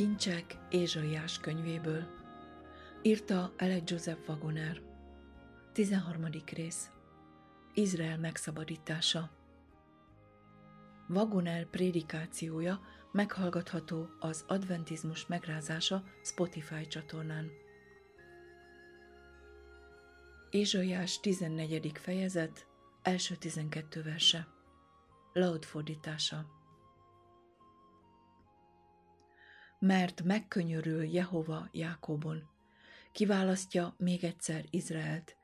Kincsek Ézsaiás könyvéből Írta Elek Joseph Wagoner 13. rész Izrael megszabadítása Wagoner prédikációja meghallgatható az Adventizmus megrázása Spotify csatornán. Ézsaiás 14. fejezet, első 12 verse. Laud fordítása. Mert megkönyörül Jehova Jákobon, kiválasztja még egyszer Izraelt,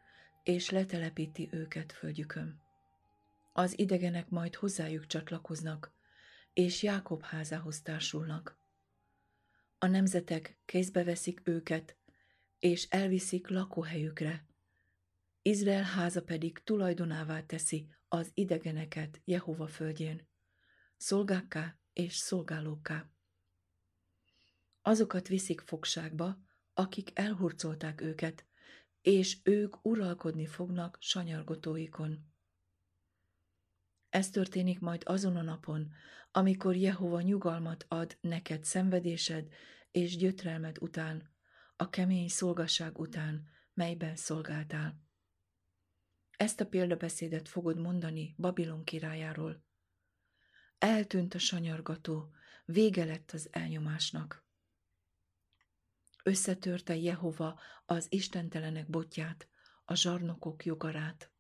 és letelepíti őket földjükön. Az idegenek majd hozzájuk csatlakoznak, és Jákob házához társulnak. A nemzetek kézbe veszik őket, és elviszik lakóhelyükre. Izrael háza pedig tulajdonává teszi az idegeneket Jehova földjén, szolgákká és szolgálókká azokat viszik fogságba, akik elhurcolták őket, és ők uralkodni fognak sanyargotóikon. Ez történik majd azon a napon, amikor Jehova nyugalmat ad neked szenvedésed és gyötrelmed után, a kemény szolgasság után, melyben szolgáltál. Ezt a példabeszédet fogod mondani Babilon királyáról. Eltűnt a sanyargató, vége lett az elnyomásnak összetörte Jehova az istentelenek botját, a zsarnokok jogarát.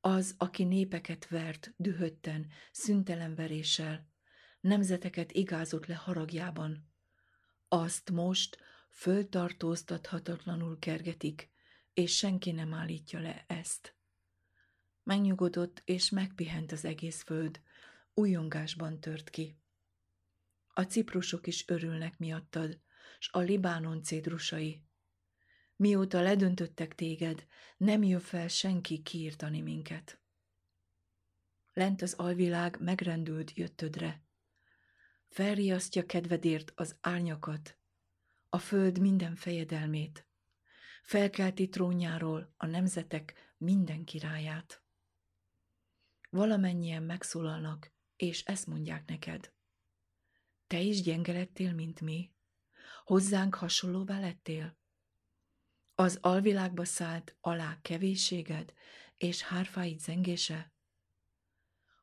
Az, aki népeket vert dühötten, szüntelen veréssel, nemzeteket igázott le haragjában, azt most föltartóztathatatlanul kergetik, és senki nem állítja le ezt. Megnyugodott és megpihent az egész föld, újongásban tört ki. A ciprusok is örülnek miattad, s a Libánon cédrusai. Mióta ledöntöttek téged, nem jön fel senki kiírtani minket. Lent az alvilág megrendült jöttödre. Felriasztja kedvedért az árnyakat, a föld minden fejedelmét. Felkelti trónjáról a nemzetek minden királyát. Valamennyien megszólalnak, és ezt mondják neked. Te is gyenge lettél, mint mi? Hozzánk hasonlóvá lettél? Az alvilágba szállt alá kevésséged és hárfáid zengése?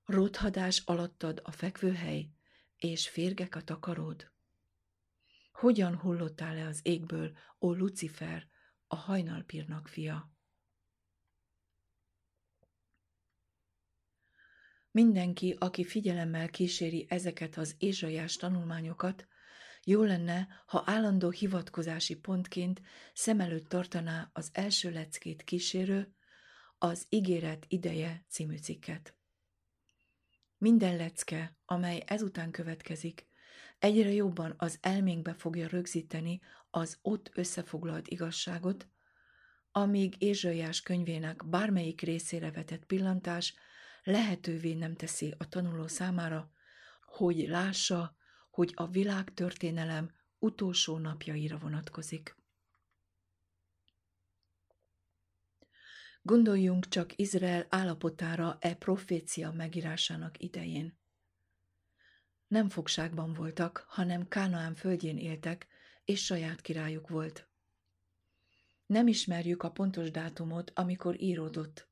Rothadás alattad a fekvőhely, és férgek a takaród? Hogyan hullottál le az égből, ó Lucifer, a hajnalpírnak fia? Mindenki, aki figyelemmel kíséri ezeket az ézsaiás tanulmányokat, jó lenne, ha állandó hivatkozási pontként szem előtt tartaná az első leckét kísérő, az Ígéret ideje című cikket. Minden lecke, amely ezután következik, egyre jobban az elménkbe fogja rögzíteni az ott összefoglalt igazságot, amíg Ézsaiás könyvének bármelyik részére vetett pillantás lehetővé nem teszi a tanuló számára, hogy lássa, hogy a világtörténelem utolsó napjaira vonatkozik. Gondoljunk csak Izrael állapotára e profécia megírásának idején. Nem fogságban voltak, hanem Kánaán földjén éltek, és saját királyuk volt. Nem ismerjük a pontos dátumot, amikor íródott,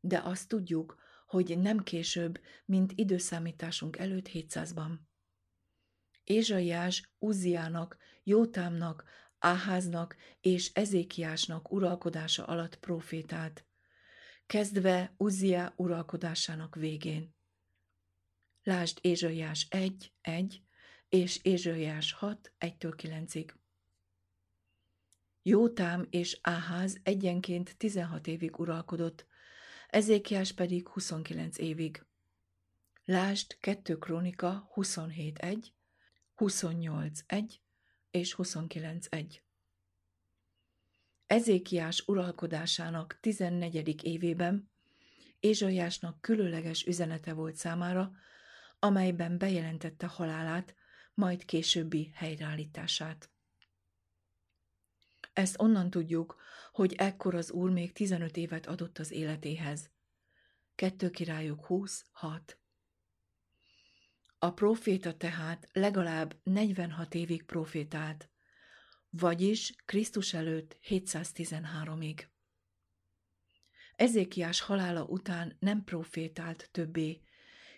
de azt tudjuk, hogy nem később, mint időszámításunk előtt 700-ban. Ézsaiás Uzziának, Jótámnak, Áháznak és Ezékiásnak uralkodása alatt profétált, kezdve Uzziá uralkodásának végén. Lásd Ézsaiás 1, 1 és Ézsaiás 6, 1-től 9-ig. Jótám és Áház egyenként 16 évig uralkodott, Ezékiás pedig 29 évig. Lásd 2 Krónika 27.1, 28.1 és 29.1. Ezékiás uralkodásának 14. évében Ézsaiásnak különleges üzenete volt számára, amelyben bejelentette halálát, majd későbbi helyreállítását. Ezt onnan tudjuk, hogy ekkor az úr még 15 évet adott az életéhez. Kettő királyok 20, 6. A proféta tehát legalább 46 évig profétált, vagyis Krisztus előtt 713-ig. Ezékiás halála után nem profétált többé,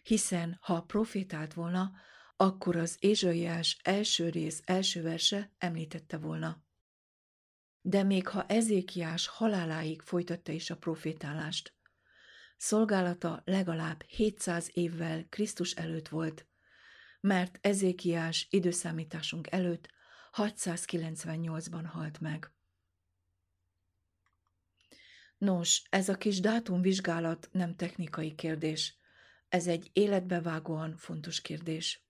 hiszen ha profétált volna, akkor az Ézsaiás első rész első verse említette volna. De még ha Ezékiás haláláig folytatta is a profétálást, szolgálata legalább 700 évvel Krisztus előtt volt, mert Ezékiás időszámításunk előtt 698-ban halt meg. Nos, ez a kis dátumvizsgálat nem technikai kérdés, ez egy életbevágóan fontos kérdés.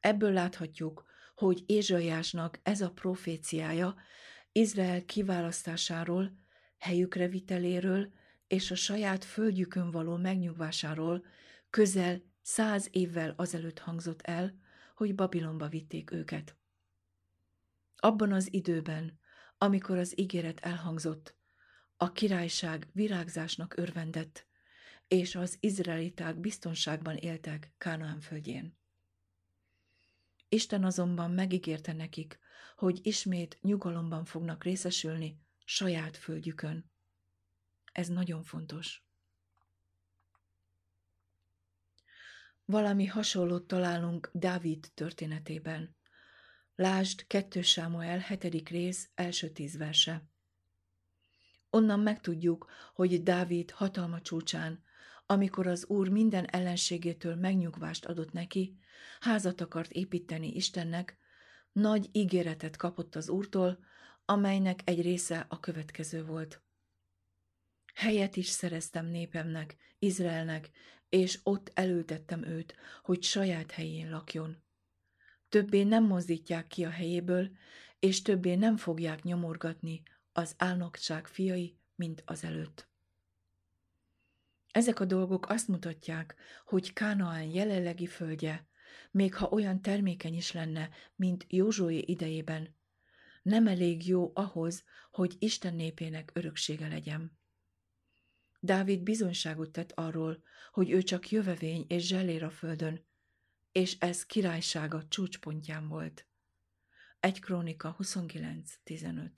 Ebből láthatjuk, hogy Ézsaiásnak ez a proféciája Izrael kiválasztásáról, helyükre viteléről és a saját földjükön való megnyugvásáról közel száz évvel azelőtt hangzott el, hogy Babilonba vitték őket. Abban az időben, amikor az ígéret elhangzott, a királyság virágzásnak örvendett, és az izraeliták biztonságban éltek Kánaán földjén. Isten azonban megígérte nekik, hogy ismét nyugalomban fognak részesülni saját földjükön. Ez nagyon fontos. Valami hasonlót találunk Dávid történetében. Lásd 2 Sámuel 7. rész első tíz verse. Onnan megtudjuk, hogy Dávid hatalma csúcsán, amikor az Úr minden ellenségétől megnyugvást adott neki, házat akart építeni Istennek, nagy ígéretet kapott az Úrtól, amelynek egy része a következő volt. Helyet is szereztem népemnek, Izraelnek, és ott elültettem őt, hogy saját helyén lakjon. Többé nem mozdítják ki a helyéből, és többé nem fogják nyomorgatni az álnokság fiai, mint az előtt. Ezek a dolgok azt mutatják, hogy Kánaán jelenlegi földje, még ha olyan termékeny is lenne, mint Józsué idejében, nem elég jó ahhoz, hogy Isten népének öröksége legyen. Dávid bizonyságot tett arról, hogy ő csak jövevény és zselér a földön, és ez királysága csúcspontján volt. Egy krónika 29.15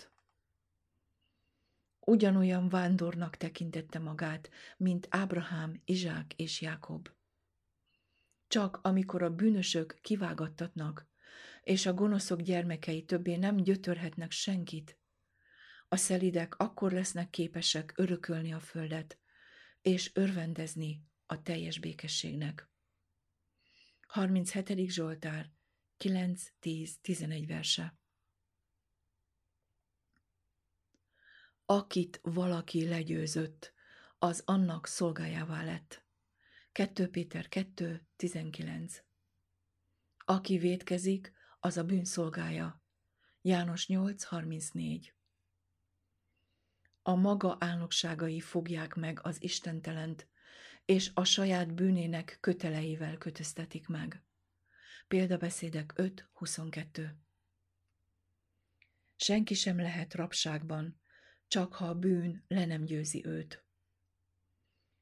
Ugyanolyan vándornak tekintette magát, mint Ábrahám, Izsák és Jákob. Csak amikor a bűnösök kivágattatnak, és a gonoszok gyermekei többé nem gyötörhetnek senkit, a szelidek akkor lesznek képesek örökölni a földet, és örvendezni a teljes békességnek. 37. Zsoltár 9-10-11 verse Akit valaki legyőzött, az annak szolgájává lett. 2 Péter 2, 19 Aki vétkezik, az a bűn szolgája. János 8, 34 A maga álnokságai fogják meg az istentelent, és a saját bűnének köteleivel kötöztetik meg. Példabeszédek 5, 22 Senki sem lehet rabságban, csak ha a bűn le nem győzi őt.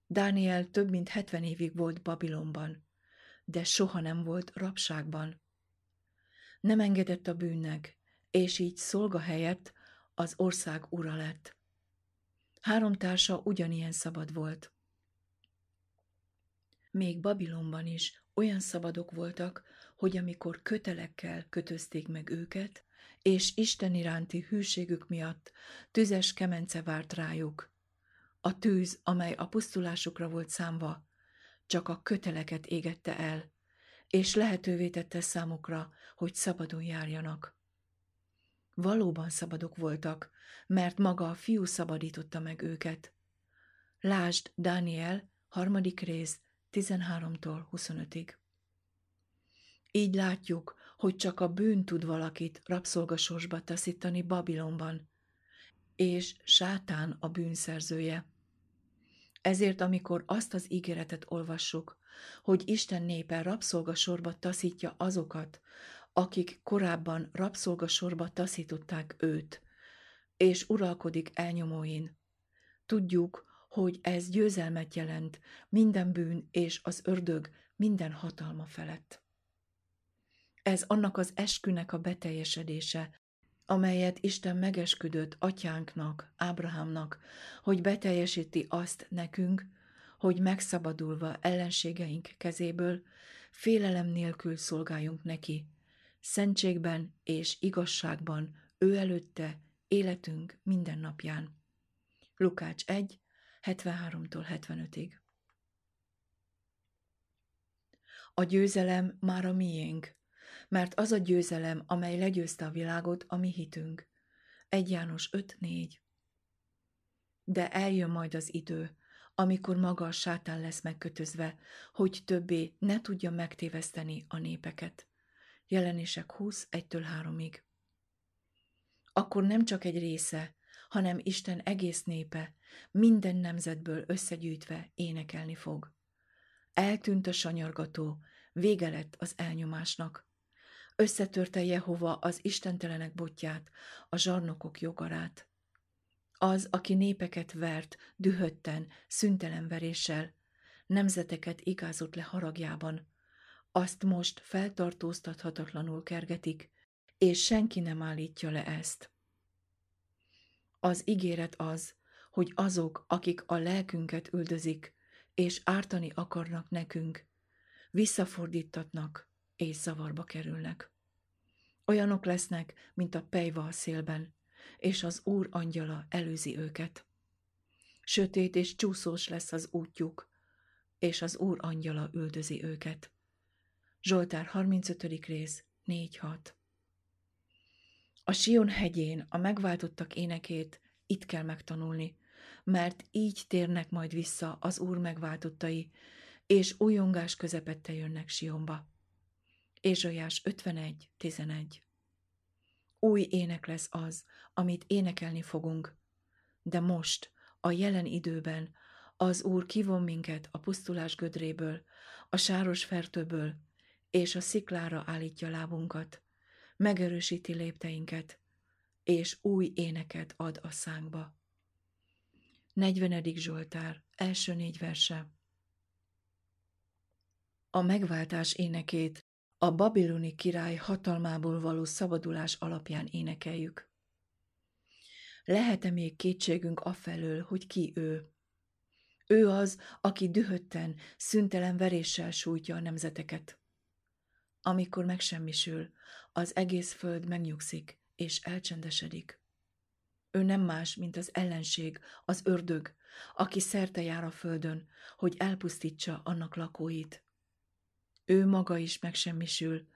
Dániel több mint hetven évig volt Babilonban, de soha nem volt rabságban. Nem engedett a bűnnek, és így szolga helyett az ország ura lett. Három társa ugyanilyen szabad volt. Még Babilonban is olyan szabadok voltak, hogy amikor kötelekkel kötözték meg őket, és Isten iránti hűségük miatt tüzes kemence várt rájuk. A tűz, amely a pusztulásukra volt számva, csak a köteleket égette el, és lehetővé tette számukra, hogy szabadon járjanak. Valóban szabadok voltak, mert maga a fiú szabadította meg őket. Lásd Dániel, harmadik rész, 13-tól 25-ig. Így látjuk, hogy csak a bűn tud valakit rabszolgasorsba taszítani Babilonban, és sátán a bűnszerzője. Ezért, amikor azt az ígéretet olvassuk, hogy Isten népe rabszolgasorba taszítja azokat, akik korábban rabszolgasorba taszították őt, és uralkodik elnyomóin. Tudjuk, hogy ez győzelmet jelent minden bűn és az ördög minden hatalma felett. Ez annak az eskünek a beteljesedése, amelyet Isten megesküdött atyánknak, Ábrahámnak, hogy beteljesíti azt nekünk, hogy megszabadulva ellenségeink kezéből, félelem nélkül szolgáljunk neki, szentségben és igazságban ő előtte életünk minden napján. Lukács 1, 73-tól 75-ig. A győzelem már a miénk, mert az a győzelem, amely legyőzte a világot, a mi hitünk. 1 János 5.4 De eljön majd az idő, amikor maga a sátán lesz megkötözve, hogy többé ne tudja megtéveszteni a népeket. Jelenések 20, 1-3-ig. Akkor nem csak egy része, hanem Isten egész népe, minden nemzetből összegyűjtve énekelni fog. Eltűnt a sanyargató, vége lett az elnyomásnak. Összetörte Jehova az istentelenek botját, a zsarnokok jogarát. Az, aki népeket vert, dühötten, szüntelen veréssel, nemzeteket igázott le haragjában, azt most feltartóztathatatlanul kergetik, és senki nem állítja le ezt. Az ígéret az, hogy azok, akik a lelkünket üldözik, és ártani akarnak nekünk, visszafordítatnak és zavarba kerülnek. Olyanok lesznek, mint a pejva a szélben, és az Úr angyala előzi őket. Sötét és csúszós lesz az útjuk, és az Úr angyala üldözi őket. Zsoltár 35. rész 4-6 A Sion hegyén a megváltottak énekét itt kell megtanulni, mert így térnek majd vissza az Úr megváltottai, és újongás közepette jönnek Sionba. Ézsajás 51.11 Új ének lesz az, amit énekelni fogunk, de most, a jelen időben, az Úr kivon minket a pusztulás gödréből, a sáros fertőből, és a sziklára állítja lábunkat, megerősíti lépteinket, és új éneket ad a szánkba. 40. Zsoltár, első négy verse. A megváltás énekét a babiloni király hatalmából való szabadulás alapján énekeljük. Lehet-e még kétségünk afelől, hogy ki ő? Ő az, aki dühötten, szüntelen veréssel sújtja a nemzeteket. Amikor megsemmisül, az egész föld megnyugszik és elcsendesedik. Ő nem más, mint az ellenség, az ördög, aki szerte jár a földön, hogy elpusztítsa annak lakóit. Ő maga is megsemmisül,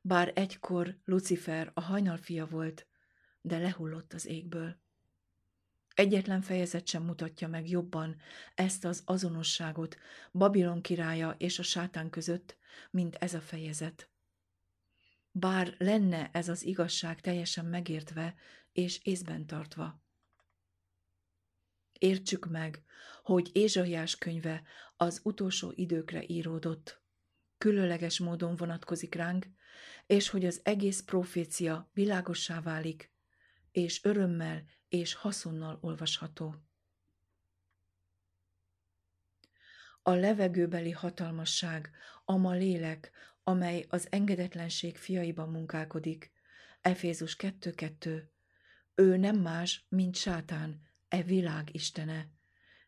bár egykor Lucifer a hajnalfia volt, de lehullott az égből. Egyetlen fejezet sem mutatja meg jobban ezt az azonosságot Babilon királya és a sátán között, mint ez a fejezet. Bár lenne ez az igazság teljesen megértve és észben tartva. Értsük meg, hogy Ézsaiás könyve az utolsó időkre íródott, különleges módon vonatkozik ránk, és hogy az egész profécia világossá válik, és örömmel és haszonnal olvasható. A levegőbeli hatalmasság, ma lélek, amely az engedetlenség fiaiban munkálkodik, Efézus 2.2, ő nem más, mint sátán, e világ istene.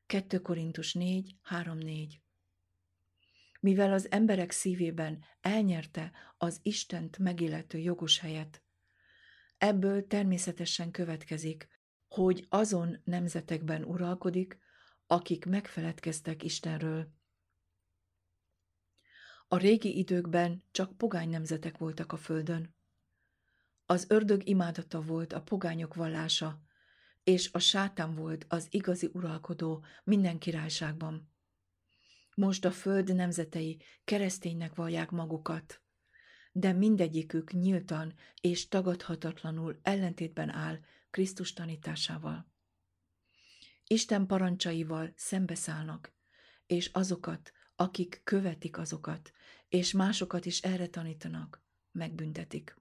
2 Korintus 4, 3, 4 mivel az emberek szívében elnyerte az Istent megillető jogos helyet. Ebből természetesen következik, hogy azon nemzetekben uralkodik, akik megfeledkeztek Istenről. A régi időkben csak pogány nemzetek voltak a földön. Az ördög imádata volt a pogányok vallása, és a sátán volt az igazi uralkodó minden királyságban. Most a föld nemzetei kereszténynek vallják magukat, de mindegyikük nyíltan és tagadhatatlanul ellentétben áll Krisztus tanításával. Isten parancsaival szembeszállnak, és azokat, akik követik azokat, és másokat is erre tanítanak, megbüntetik.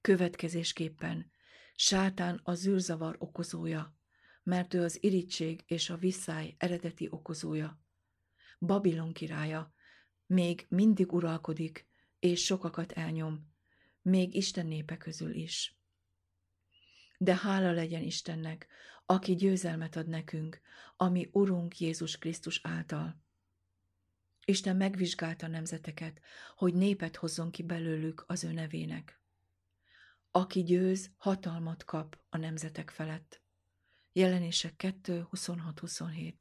Következésképpen sátán a zűrzavar okozója, mert ő az irítség és a visszáj eredeti okozója, Babilon királya, még mindig uralkodik, és sokakat elnyom, még Isten népe közül is. De hála legyen Istennek, aki győzelmet ad nekünk, ami Urunk Jézus Krisztus által. Isten megvizsgálta a nemzeteket, hogy népet hozzon ki belőlük az ő nevének. Aki győz, hatalmat kap a nemzetek felett. Jelenések 2, 26-27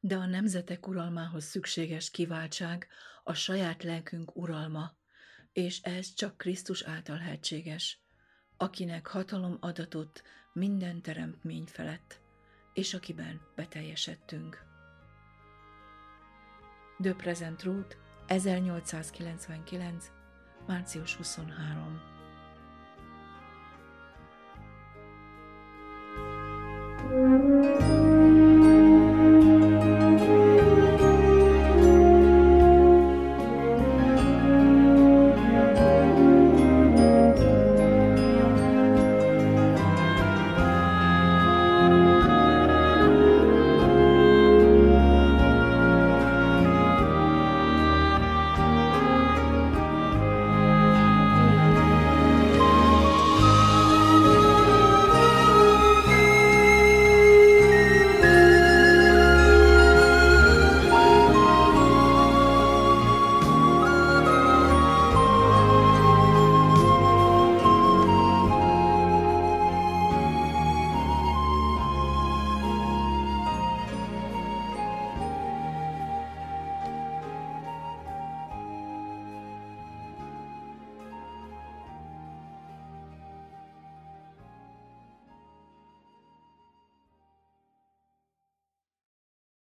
De a nemzetek uralmához szükséges kiváltság a saját lelkünk uralma, és ez csak Krisztus által lehetséges, akinek hatalom adatott minden teremtmény felett, és akiben beteljesedtünk. The Present Route 1899. március 23.